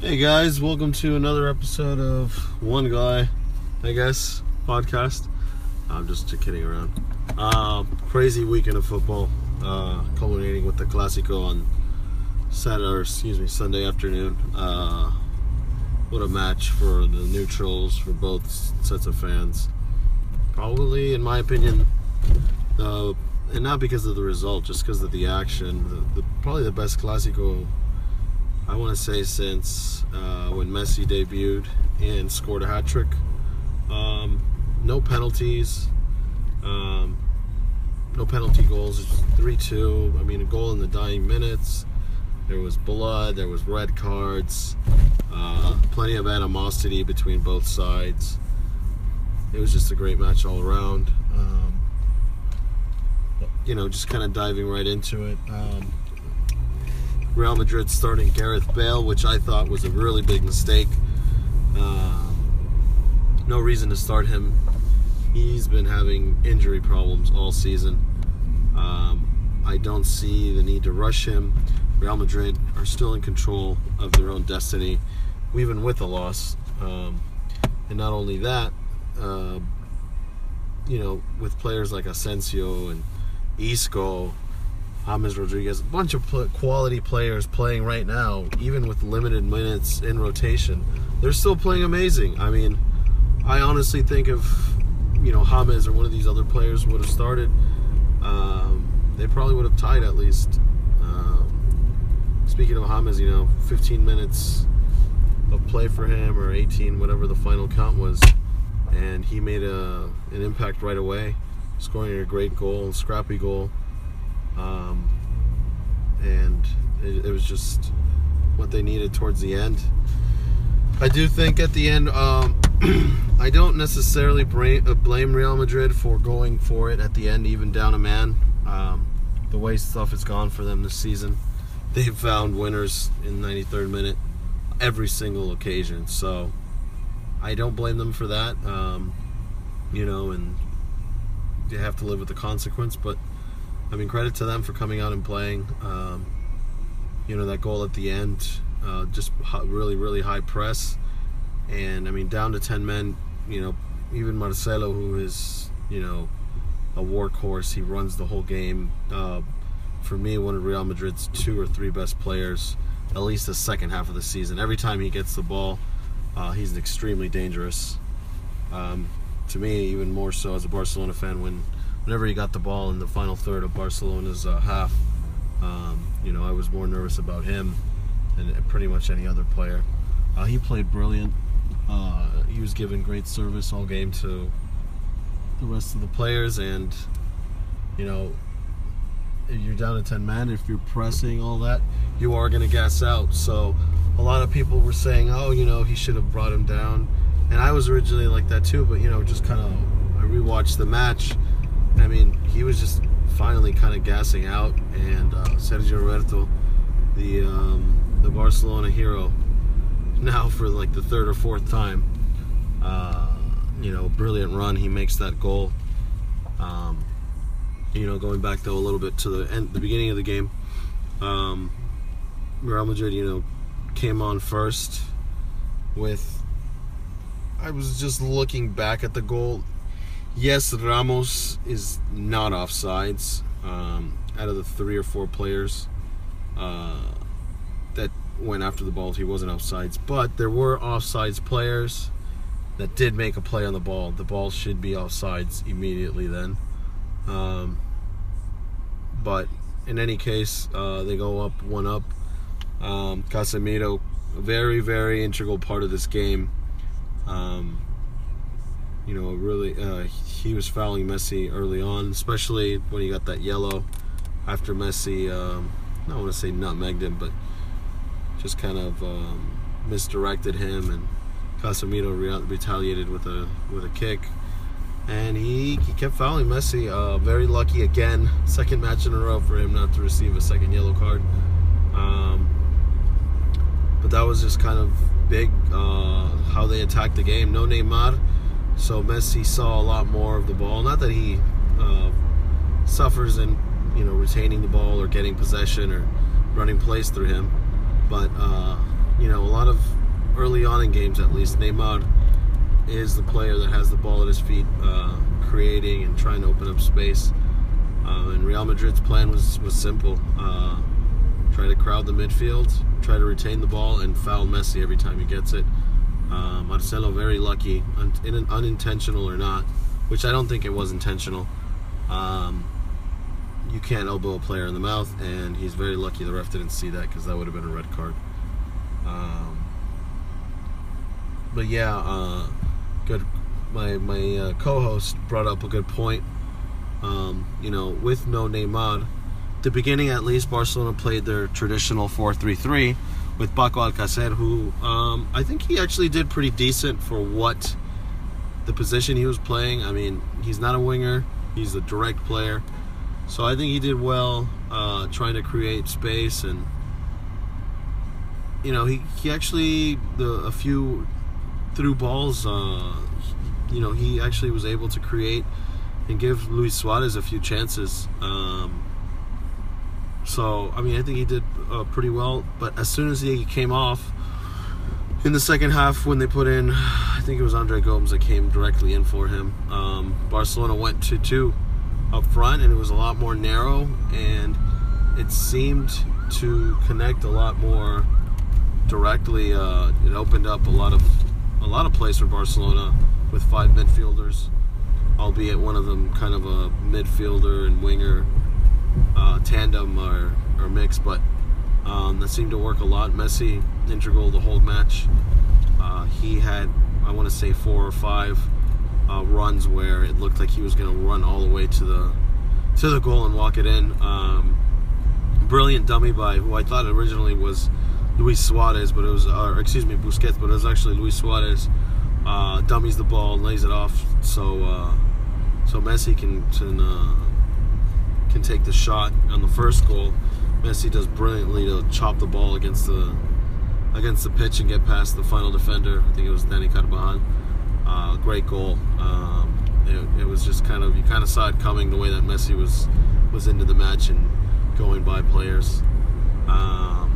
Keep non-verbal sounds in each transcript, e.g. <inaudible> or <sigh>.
Hey guys, welcome to another episode of One Guy, I guess, podcast. I'm just kidding around. Uh, crazy weekend of football, uh, culminating with the Clasico on Saturday, or excuse me, Sunday afternoon. Uh, what a match for the neutrals, for both sets of fans. Probably, in my opinion, uh, and not because of the result, just because of the action. The, the, probably the best Clasico I want to say since uh, when Messi debuted and scored a hat trick. Um, no penalties, um, no penalty goals. It's 3 2. I mean, a goal in the dying minutes. There was blood, there was red cards, uh, plenty of animosity between both sides. It was just a great match all around. Um, you know, just kind of diving right into it. Um, Real Madrid starting Gareth Bale, which I thought was a really big mistake. Uh, no reason to start him. He's been having injury problems all season. Um, I don't see the need to rush him. Real Madrid are still in control of their own destiny, even with a loss. Um, and not only that, uh, you know, with players like Asensio and Isco James Rodriguez, a bunch of quality players playing right now, even with limited minutes in rotation. They're still playing amazing. I mean, I honestly think if you know James or one of these other players would have started, um, they probably would have tied at least. Um, speaking of James, you know, 15 minutes of play for him or 18, whatever the final count was, and he made a an impact right away, scoring a great goal, scrappy goal. Um, and it, it, was just what they needed towards the end. I do think at the end, um, <clears throat> I don't necessarily blame, uh, Real Madrid for going for it at the end, even down a man. Um, the way stuff has gone for them this season, they've found winners in 93rd minute every single occasion. So I don't blame them for that. Um, you know, and you have to live with the consequence, but I mean, credit to them for coming out and playing. Um, you know, that goal at the end, uh, just really, really high press. And I mean, down to 10 men, you know, even Marcelo, who is, you know, a workhorse, he runs the whole game. Uh, for me, one of Real Madrid's two or three best players, at least the second half of the season. Every time he gets the ball, uh, he's extremely dangerous. Um, to me, even more so as a Barcelona fan, when whenever he got the ball in the final third of Barcelona's uh, half, um, you know, I was more nervous about him than pretty much any other player. Uh, he played brilliant. Uh, he was given great service all game to the rest of the players, and you know, you're down to 10 men. If you're pressing all that, you are going to gas out. So, a lot of people were saying, "Oh, you know, he should have brought him down," and I was originally like that too. But you know, just kind of I rewatched the match I mean, he was just finally kind of gassing out, and uh, Sergio Roberto, the um, the Barcelona hero, now for like the third or fourth time, uh, you know, brilliant run. He makes that goal. Um, you know, going back though a little bit to the end, the beginning of the game, um, Real Madrid, you know, came on first with. I was just looking back at the goal Yes, Ramos is not offsides. Um, out of the three or four players uh, that went after the ball, he wasn't offsides. But there were offsides players that did make a play on the ball. The ball should be offsides immediately then. Um, but in any case, uh, they go up one up. Um, Casemiro, a very, very integral part of this game. Um, you know, really, uh, he was fouling Messi early on, especially when he got that yellow after Messi, um, I don't want to say nutmegged him, but just kind of um, misdirected him, and Casemiro re- retaliated with a with a kick, and he, he kept fouling Messi. Uh, very lucky again, second match in a row for him not to receive a second yellow card. Um, but that was just kind of big uh, how they attacked the game. No Neymar so Messi saw a lot more of the ball. Not that he uh, suffers in, you know, retaining the ball or getting possession or running plays through him, but uh, you know, a lot of early on in games at least, Neymar is the player that has the ball at his feet, uh, creating and trying to open up space. Uh, and Real Madrid's plan was was simple: uh, try to crowd the midfield, try to retain the ball, and foul Messi every time he gets it. Uh, Marcelo very lucky, un- in unintentional or not, which I don't think it was intentional. Um, you can't elbow a player in the mouth, and he's very lucky the ref didn't see that because that would have been a red card. Um, but yeah, uh, good. My my uh, co-host brought up a good point. Um, you know, with no Neymar, the beginning at least, Barcelona played their traditional 4-3-3 with Paco Alcacer, who um, I think he actually did pretty decent for what the position he was playing. I mean, he's not a winger; he's a direct player. So I think he did well uh, trying to create space and you know he, he actually the a few through balls uh, you know he actually was able to create and give Luis Suarez a few chances. Um, so I mean I think he did uh, pretty well. But as soon as he came off in the second half when they put in I think it was Andre Gomes that came directly in for him. Um, Barcelona went to two up front, and it was a lot more narrow, and it seemed to connect a lot more directly. Uh, it opened up a lot of a lot of plays for Barcelona with five midfielders, albeit one of them kind of a midfielder and winger uh, tandem or, or mix, but um, that seemed to work a lot. Messi integral the whole match. Uh, he had I want to say four or five uh, runs where it looked like he was going to run all the way to the to the goal and walk it in. Um, brilliant dummy by who I thought originally was Luis Suarez, but it was, or excuse me, Busquets, but it was actually Luis Suarez. Uh, dummies the ball, lays it off, so uh, so Messi can can, uh, can take the shot on the first goal. Messi does brilliantly to chop the ball against the against the pitch and get past the final defender. I think it was Dani Carvajal. Uh, great goal. Um, it, it, was just kind of you kind of saw it coming the way that Messi was was into the match and going by players. Um,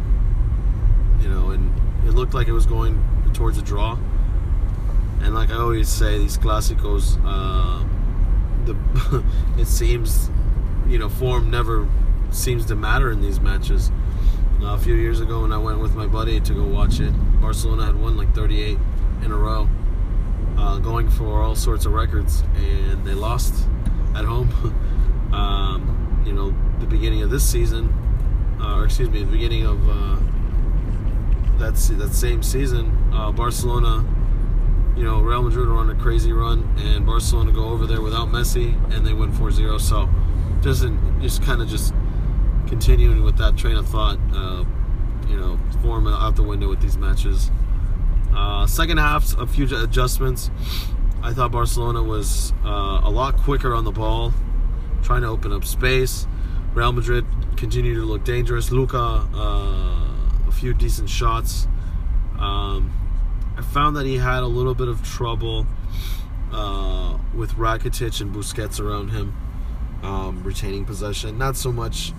you know, and it looked like it was going towards a draw. And like I always say, these clásicos, uh, the <laughs> it seems, you know, form never seems to matter in these matches. Uh, a few years ago, when I went with my buddy to go watch it, Barcelona had won like 38 in a row uh, going for all sorts of records, and they lost at home. <laughs> um, you know, the beginning of this season, uh, or excuse me, the beginning of uh, that that same season, uh, Barcelona. You know, Real Madrid are on a crazy run, and Barcelona go over there without Messi, and they win 4-0. So, just just kind of just continuing with that train of thought, uh, you know, form out the window with these matches. Uh, second half, a few adjustments. I thought Barcelona was uh, a lot quicker on the ball, trying to open up space. Real Madrid continued to look dangerous. Luka, uh, a few decent shots. Um, I found that he had a little bit of trouble uh, with Rakitic and Busquets around him, um, retaining possession. Not so much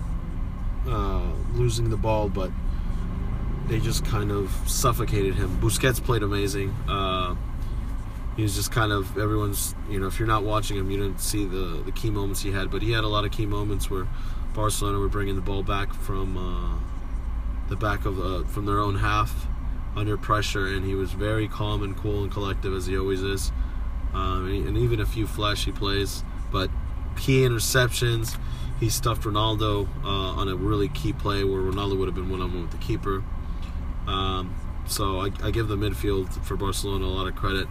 uh, losing the ball, but they just kind of suffocated him. Busquets played amazing. Uh, he was just kind of everyone's. You know, if you're not watching him, you didn't see the the key moments he had. But he had a lot of key moments where Barcelona were bringing the ball back from uh, the back of the, from their own half under pressure, and he was very calm and cool and collective as he always is. Um, and even a few flashy plays, but key interceptions. He stuffed Ronaldo uh, on a really key play where Ronaldo would have been one on one with the keeper. Um, so I, I, give the midfield for Barcelona a lot of credit.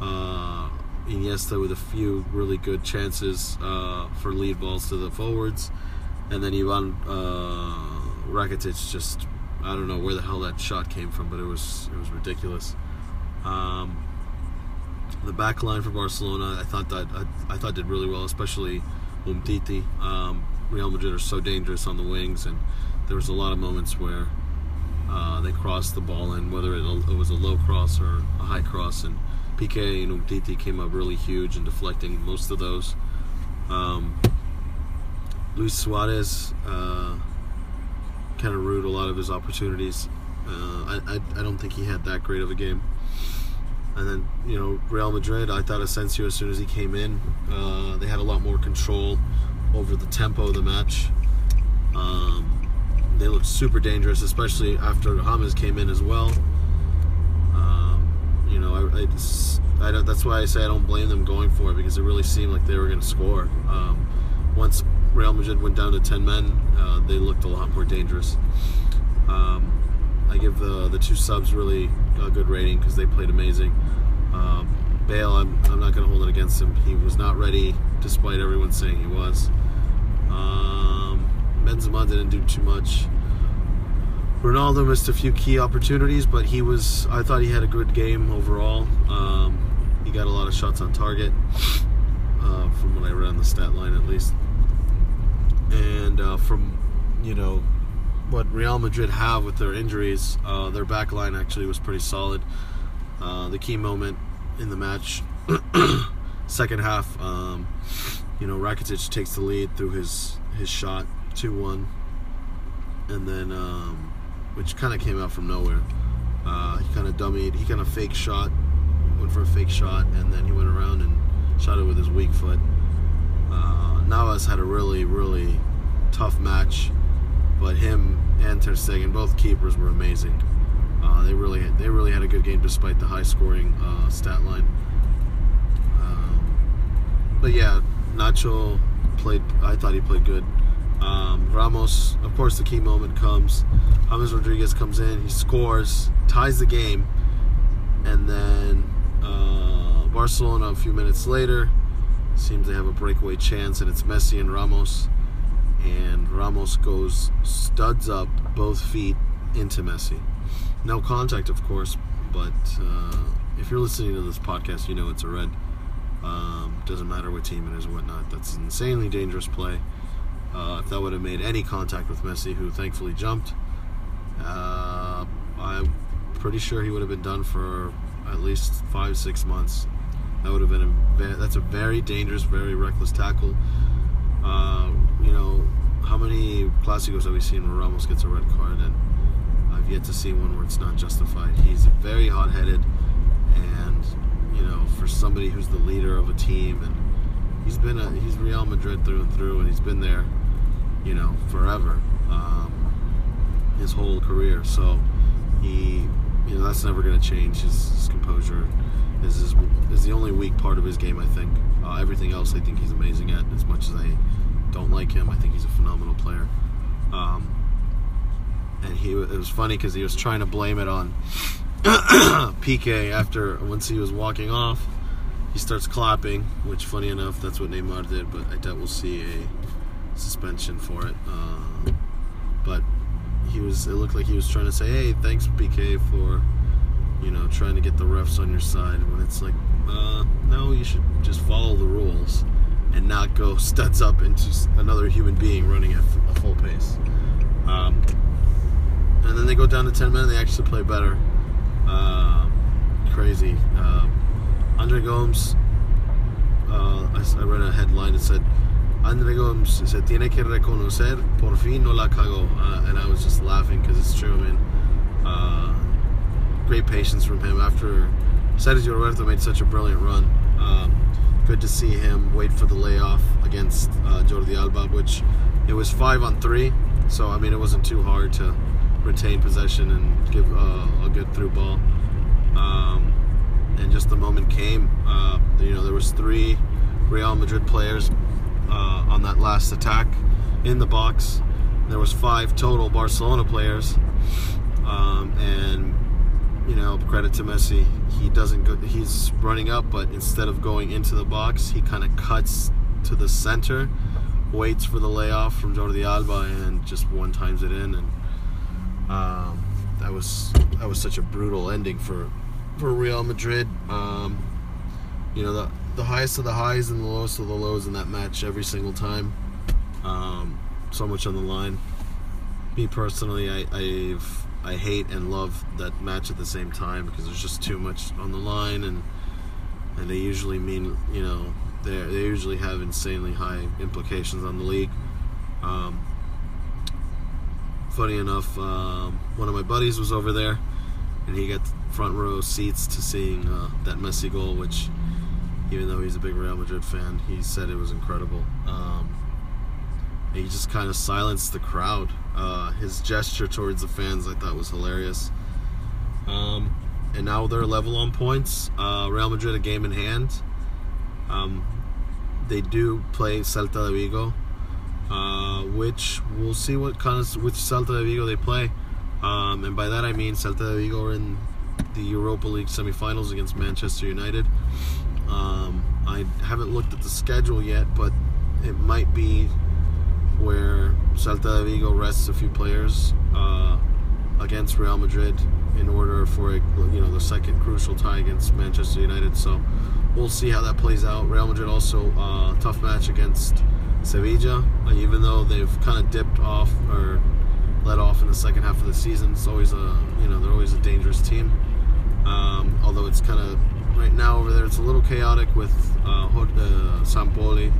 Uh, Iniesta with a few really good chances uh, for lead balls to the forwards, and then Ivan uh, Rakitic just I don't know where the hell that shot came from, but it was it was ridiculous. Um, the back line for Barcelona, I thought that I, I thought did really well, especially Umtiti. Um, Real Madrid are so dangerous on the wings, and there was a lot of moments where uh, they crossed the ball in, whether it, it, was a low cross or a high cross, and Piqué and Umtiti came up really huge and deflecting most of those. Um, Luis Suarez uh, kind of ruined a lot of his opportunities. Uh, I, I I don't think he had that great of a game. And then you know Real Madrid, I thought Asensio as soon as he came in, uh, they had a lot more control over the tempo of the match. Um, they looked super dangerous, especially after James came in as well. Um, you know, I, I, I don't, that's why I say I don't blame them going for it because it really seemed like they were going to score. Um, once Real Madrid went down to 10 men, uh, they looked a lot more dangerous. Um, I give the the two subs really a good rating because they played amazing. Um, Bale, I'm, I'm not going to hold it against him. He was not ready, despite everyone saying he was. Um, Benzema didn't do too much. Ronaldo missed a few key opportunities, but he was. I thought he had a good game overall. Um, he got a lot of shots on target, uh, from what I read on the stat line at least. And uh, from you know what Real Madrid have with their injuries, uh, their back line actually was pretty solid. Uh, the key moment in the match, <clears throat> second half, um, you know, Rakitic takes the lead through his his shot, two one, and then um, which kind of came out from nowhere. Uh, he kind of dummied, he kind of fake shot, went for a fake shot, and then he went around and shot it with his weak foot. Uh, Navas had a really, really tough match, but him and Ter Stegen, both keepers, were amazing. Uh, they really, they really had a good game despite the high-scoring uh, stat line. Um, but yeah, Nacho played. I thought he played good. Um, Ramos, of course, the key moment comes. James Rodriguez comes in, he scores, ties the game, and then uh, Barcelona a few minutes later seems they have a breakaway chance, and it's Messi and Ramos. And Ramos goes studs up both feet into Messi. No contact, of course, but uh, if you're listening to this podcast, you know it's a red. Um, doesn't matter what team it is or whatnot. That's an insanely dangerous play. Uh, if that would have made any contact with Messi, who thankfully jumped, uh, I'm pretty sure he would have been done for at least five, six months. That would have been a that's a very dangerous, very reckless tackle. Uh, you know, how many Clásicos have we seen where Ramos gets a red card, and I've yet to see one where it's not justified. He's very hot-headed, and you know, for somebody who's the leader of a team, and he's been a he's Real Madrid through and through, and he's been there, you know, forever, um, his whole career. So he, you know, that's never going to change. His, his composure is is the only weak part of his game. I think uh, everything else, I think he's amazing at. As much as I don't like him, I think he's a phenomenal player. Um, and he it was funny because he was trying to blame it on <coughs> PK after once he was walking off he starts clapping, which, funny enough, that's what Neymar did, but I doubt we'll see a suspension for it. Uh, but he was, it looked like he was trying to say, hey, thanks, PK for, you know, trying to get the refs on your side. When it's like, uh, no, you should just follow the rules and not go studs up into another human being running at a full pace. Um, and then they go down to 10 men and they actually play better. Uh, crazy. Uh, Andre Gomes, uh, I, I, read a headline that said, Andre Gomes se tiene que reconocer, por fin no la cagó. Uh, and I was just laughing because it's true, man. Uh, great patience from him after Sergio Roberto made such a brilliant run. Um, good to see him wait for the layoff against uh, Jordi Alba, which it was five on three. So, I mean, it wasn't too hard to retain possession and give uh, a good through ball. Um, and just the moment came. Uh, you know, there was three Real Madrid players uh, on that last attack in the box. There was five total Barcelona players, um, and you know, credit to Messi. He doesn't go. He's running up, but instead of going into the box, he kind of cuts to the center, waits for the layoff from Jordi Alba, and just one times it in. And um, that was that was such a brutal ending for for Real Madrid. Um, you know, the, the highest of the highs and the lowest of the lows in that match every single time. Um, so much on the line. Me personally, I, I've I hate and love that match at the same time because there's just too much on the line and and they usually mean you know they they usually have insanely high implications on the league. Um, funny enough, um, one of my buddies was over there, and he got front row seats to seeing uh, that Messi goal, which, even though he's a big Real Madrid fan, he said it was incredible. Um, he just kind of silenced the crowd. Uh, his gesture towards the fans, I thought, was hilarious. Um, and now they're level on points. Uh, Real Madrid a game in hand. Um, they do play Celta de Vigo uh, which we'll see what kind of which Celta de Vigo they play. Um, and by that I mean Celta de Vigo are in the Europa League semifinals against Manchester United. Um, I haven't looked at the schedule yet, but it might be where Celta de Vigo rests a few players uh, against Real Madrid in order for a, you know the second crucial tie against Manchester United. So we'll see how that plays out. Real Madrid also uh, tough match against Sevilla, even though they've kind of dipped off or let off in the second half of the season, it's always a you know they're always a dangerous team. Um, although it's kind of right now over there, it's a little chaotic with uh, uh, Sampaoli,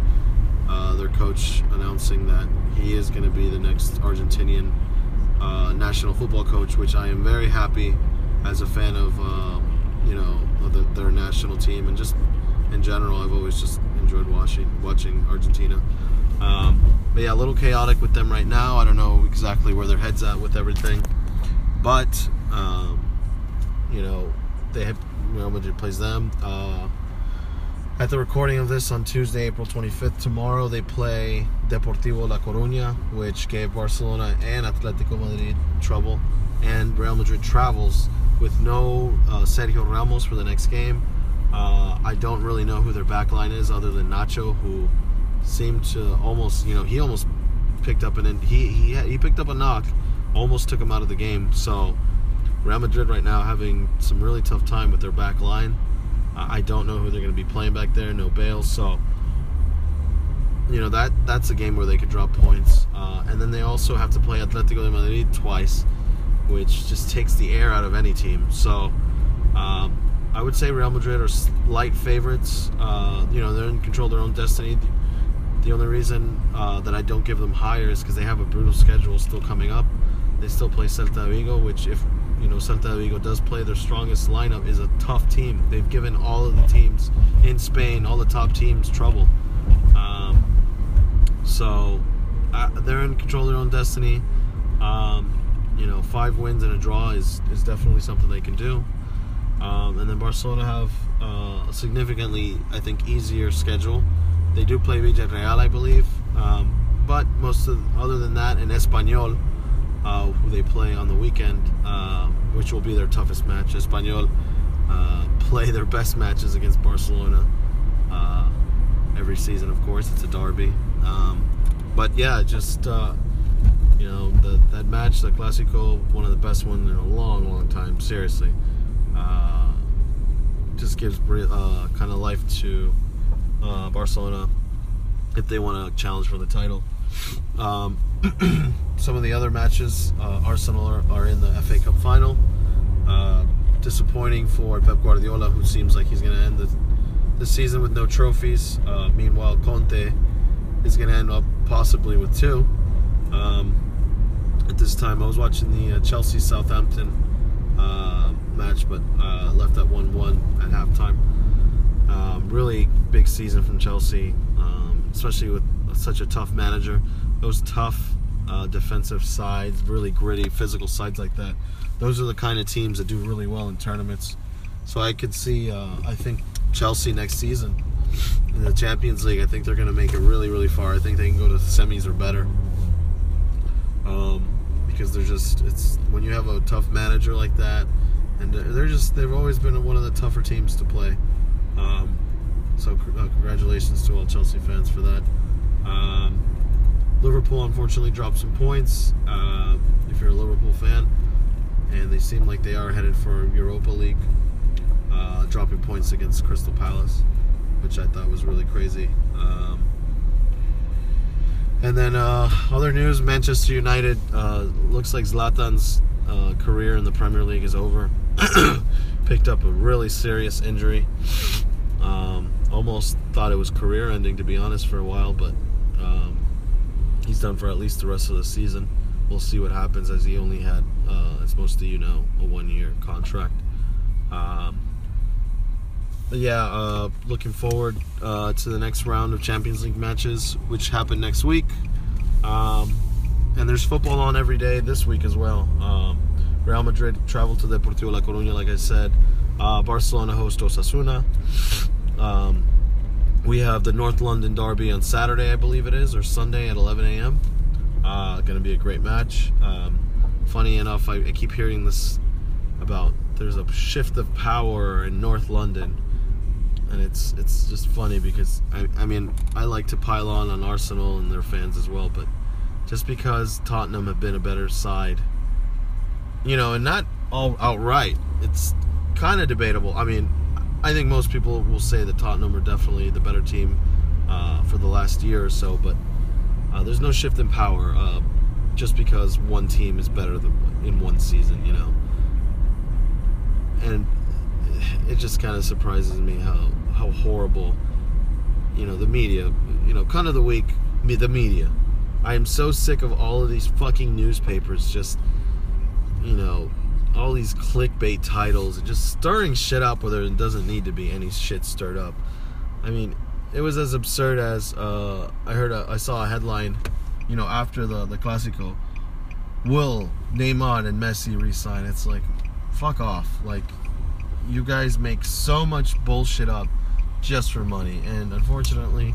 uh, their coach, announcing that he is going to be the next Argentinian uh, national football coach, which I am very happy as a fan of uh, you know of the, their national team and just in general. I've always just enjoyed watching watching Argentina. Um, but yeah, a little chaotic with them right now. I don't know exactly where their heads at with everything, but um, you know they have Real Madrid plays them. Uh, at the recording of this on Tuesday, April 25th, tomorrow they play Deportivo La Coruña, which gave Barcelona and Atletico Madrid trouble. And Real Madrid travels with no uh, Sergio Ramos for the next game. Uh, I don't really know who their backline is other than Nacho, who seemed to almost, you know, he almost picked up an he he he picked up a knock, almost took him out of the game. So Real Madrid right now having some really tough time with their back line. I don't know who they're going to be playing back there. No Bale, so you know that that's a game where they could drop points. Uh, and then they also have to play Atletico de Madrid twice, which just takes the air out of any team. So. Um, I would say Real Madrid are light favorites. Uh, you know, they're in control of their own destiny. The only reason uh, that I don't give them higher is because they have a brutal schedule still coming up. They still play Celta Vigo, which if you know Celta Vigo does play their strongest lineup is a tough team. They've given all of the teams in Spain, all the top teams, trouble. Um, so uh, they're in control of their own destiny. Um, you know, five wins and a draw is is definitely something they can do. Um, and then Barcelona have uh, a significantly, I think, easier schedule. They do play Villarreal, I believe, um, but most of, other than that, and Espanyol, uh, who they play on the weekend, uh, which will be their toughest match. Espanyol uh, play their best matches against Barcelona uh, every season, of course. It's a derby, um, but yeah, just uh, you know, the, that match, the Clásico, one of the best ones in a long, long time. Seriously uh, just gives kind of life to Barcelona if they want to challenge for the title. Um, <clears throat> some of the other matches, uh, Arsenal are, are, in the FA Cup final. Uh, disappointing for Pep Guardiola, who seems like he's going to end the, the season with no trophies. Uh, meanwhile, Conte is going to end up possibly with two. Um, at this time, I was watching the Chelsea Southampton match, but uh, left at 1 1 at halftime. Um, really big season from Chelsea, um, especially with such a tough manager. Those tough uh, defensive sides, really gritty physical sides like that, those are the kind of teams that do really well in tournaments. So I could see, uh, I think, Chelsea next season in the Champions League. I think they're going to make it really, really far. I think they can go to the semis or better. Um, because they're just, it's when you have a tough manager like that and they're just they've always been one of the tougher teams to play. Um, so uh, congratulations to all Chelsea fans for that. Um, Liverpool unfortunately dropped some points. Uh, if you're a Liverpool fan, and they seem like they are headed for Europa League, uh, dropping points against Crystal Palace, which I thought was really crazy. Um, and then uh, other news: Manchester United uh, looks like Zlatan's career in the Premier League is over. <coughs> picked up a really serious injury. Um, almost thought it was career ending, to be honest, for a while, but um, he's done for at least the rest of the season. we'll see what happens as he only had, uh, as most of you know, a one-year contract. Um, yeah, uh, looking forward uh, to the next round of Champions League matches, which happen next week. Um, and there's football on every day this week as well. Um, Real Madrid travel to Deportivo La Coruña, like I said. Uh, Barcelona host Osasuna. Um, we have the North London Derby on Saturday, I believe it is, or Sunday at 11 a.m. Uh, going to be a great match. Um, funny enough, I, I keep hearing this about there's a shift of power in North London and it's it's just funny because I, I mean I like to pile on on Arsenal and their fans as well, but just because Tottenham have been a better side, you know, and not all outright, it's kind of debatable. I mean, I think most people will say that Tottenham are definitely the better team uh, for the last year or so, but uh, there's no shift in power uh, just because one team is better than in one season, you know. And it just kind of surprises me how how horrible, you know, the media, you know, kind of the weak, the media. I am so sick of all of these fucking newspapers just, you know, all these clickbait titles and just stirring shit up where there doesn't need to be any shit stirred up. I mean, it was as absurd as uh, I heard, a, I saw a headline, you know, after the the Clásico, will Neymar and Messi resign? It's like, fuck off. Like, you guys make so much bullshit up just for money, and unfortunately,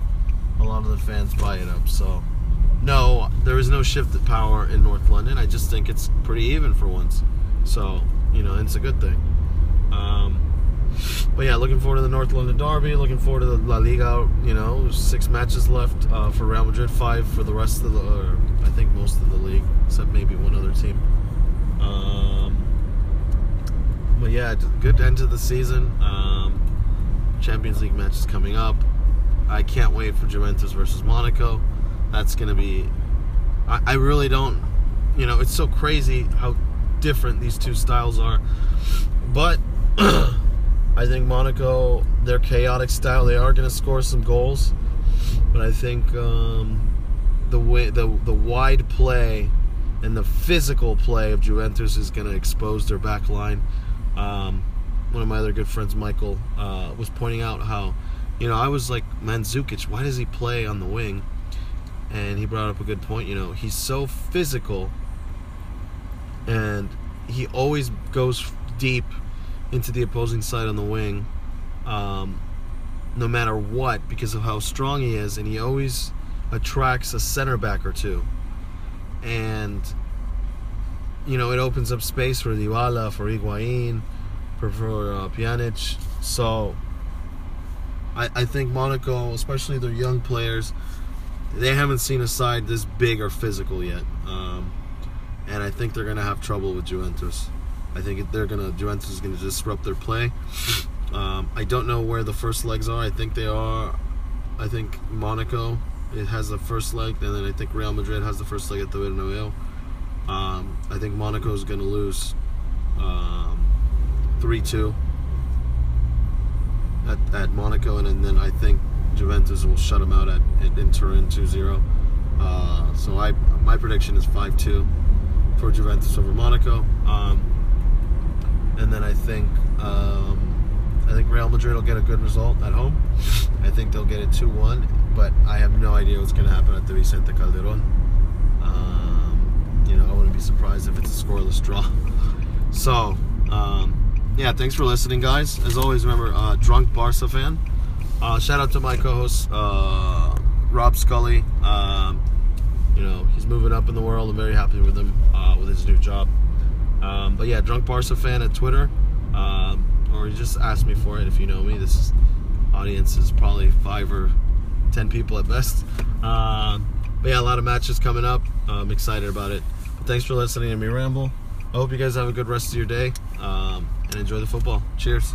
a lot of the fans buy it up. So, no, there is no shift of power in North London. I just think it's pretty even for once. So, you know, it's a good thing. Um, but yeah, looking forward to the North London Derby. Looking forward to the La Liga. You know, six matches left uh, for Real Madrid, five for the rest of the, or I think most of the league, except maybe one other team. Um, but yeah, good end to the season. Um, Champions League matches coming up. I can't wait for Juventus versus Monaco. That's going to be. I, I really don't. You know, it's so crazy how different these two styles are. But <clears throat> I think Monaco, their chaotic style, they are going to score some goals. But I think um, the way the the wide play and the physical play of Juventus is going to expose their back line. Um, one of my other good friends, Michael, uh, was pointing out how, you know, I was like, Mandzukic, why does he play on the wing? And he brought up a good point. You know, he's so physical, and he always goes deep into the opposing side on the wing, um, no matter what, because of how strong he is, and he always attracts a center back or two. And you know, it opens up space for Dybala, for Higuain, for, for uh, Pjanic. So I, I think Monaco, especially their young players, they haven't seen a side this big or physical yet. Um, and I think they're going to have trouble with Juventus. I think they're going to Juventus is going to disrupt their play. Um, I don't know where the first legs are. I think they are. I think Monaco it has the first leg, and then I think Real Madrid has the first leg at the Bernabeu. Um, I think Monaco is going to lose um, 3 2 at, at Monaco, and, and, then I think Juventus will shut them out at, at in Turin 2 0. Uh, so I my prediction is 5 2 for Juventus over Monaco. Um, and then I think um, I think Real Madrid will get a good result at home. I think they'll get it 2 1, but I have no idea what's going to happen at the Vicente Calderon. Um, you know, I wouldn't be surprised if it's a scoreless draw. <laughs> So, um, yeah, thanks for listening, guys. As always, remember, uh, drunk Barca fan. Uh, shout out to my co-host uh, Rob Scully. Um, you know, moving up in the world. I'm very happy with him uh, with his new job. Um, but yeah, drunk Barca fan at Twitter, um, or just ask me for it if you know me. This audience is probably five or ten people at best. Uh, but yeah, a lot of matches coming up. I'm excited about it. Thanks for listening to me ramble. I hope you guys have a good rest of your day um, and enjoy the football. Cheers.